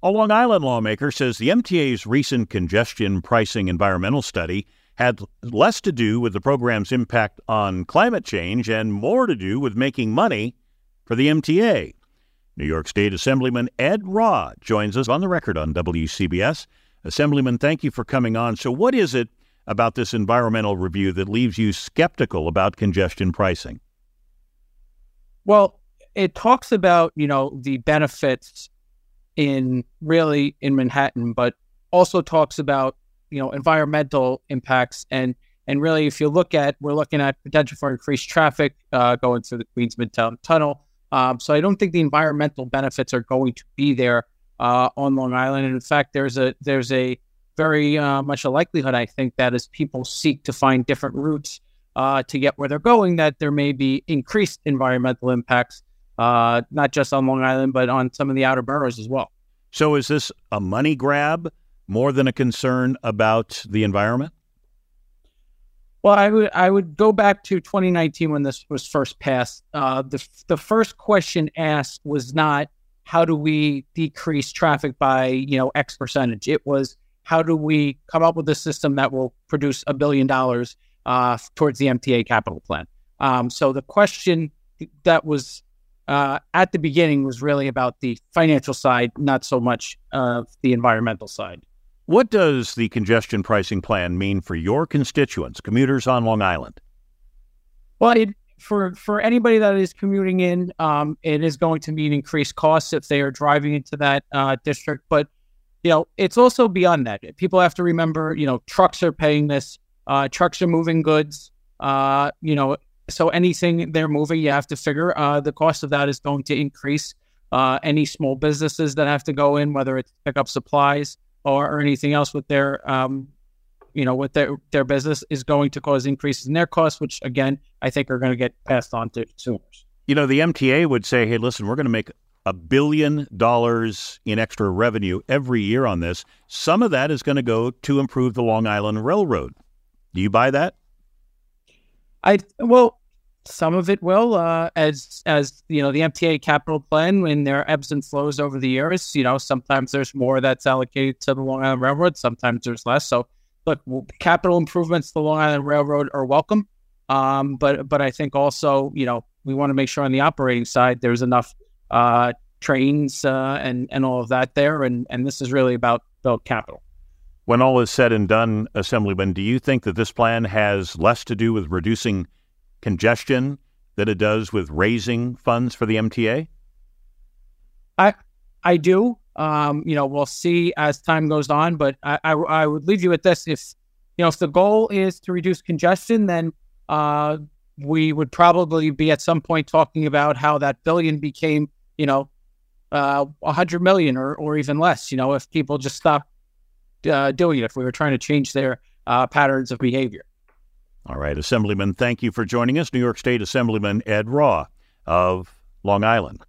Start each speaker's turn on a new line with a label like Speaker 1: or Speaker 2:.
Speaker 1: A Long Island lawmaker says the MTA's recent congestion pricing environmental study had less to do with the program's impact on climate change and more to do with making money for the MTA. New York State Assemblyman Ed Ra joins us on the record on WCBS. Assemblyman, thank you for coming on. So, what is it about this environmental review that leaves you skeptical about congestion pricing?
Speaker 2: Well, it talks about, you know, the benefits in really in Manhattan, but also talks about you know environmental impacts and and really if you look at we're looking at potential for increased traffic uh, going through the Queens Midtown Tunnel. Um, so I don't think the environmental benefits are going to be there uh, on Long Island. And in fact, there's a there's a very uh, much a likelihood I think that as people seek to find different routes uh, to get where they're going, that there may be increased environmental impacts uh, not just on Long Island, but on some of the outer boroughs as well.
Speaker 1: So, is this a money grab more than a concern about the environment?
Speaker 2: Well, I would I would go back to 2019 when this was first passed. Uh, the the first question asked was not how do we decrease traffic by you know X percentage. It was how do we come up with a system that will produce a billion dollars uh, towards the MTA capital plan. Um, so the question that was uh, at the beginning was really about the financial side, not so much of the environmental side.
Speaker 1: What does the congestion pricing plan mean for your constituents, commuters on Long Island?
Speaker 2: Well, it, for for anybody that is commuting in, um, it is going to mean increased costs if they are driving into that uh, district. But you know, it's also beyond that. People have to remember, you know, trucks are paying this. Uh, trucks are moving goods. Uh, you know, so anything they're moving, you have to figure uh, the cost of that is going to increase. Uh, any small businesses that have to go in, whether it's pick up supplies or, or anything else with their, um, you know, with their their business, is going to cause increases in their costs, which again I think are going to get passed on to consumers.
Speaker 1: You know, the MTA would say, "Hey, listen, we're going to make a billion dollars in extra revenue every year on this. Some of that is going to go to improve the Long Island Railroad." Do you buy that?
Speaker 2: I well, some of it will, uh, as as you know, the MTA capital plan when there are ebbs and flows over the years. You know, sometimes there's more that's allocated to the Long Island Railroad, sometimes there's less. So, look, capital improvements to the Long Island Railroad are welcome, um, but but I think also, you know, we want to make sure on the operating side there's enough uh, trains uh, and and all of that there, and and this is really about about capital.
Speaker 1: When all is said and done, Assemblyman, do you think that this plan has less to do with reducing congestion than it does with raising funds for the MTA?
Speaker 2: I I do. Um, you know, we'll see as time goes on, but I, I, I would leave you with this: if you know, if the goal is to reduce congestion, then uh, we would probably be at some point talking about how that billion became, you know, uh, a uh, hundred million or or even less. You know, if people just stop uh, doing it if we were trying to change their uh, patterns of behavior.
Speaker 1: All right, Assemblyman, thank you for joining us. New York State Assemblyman Ed Ra of Long Island.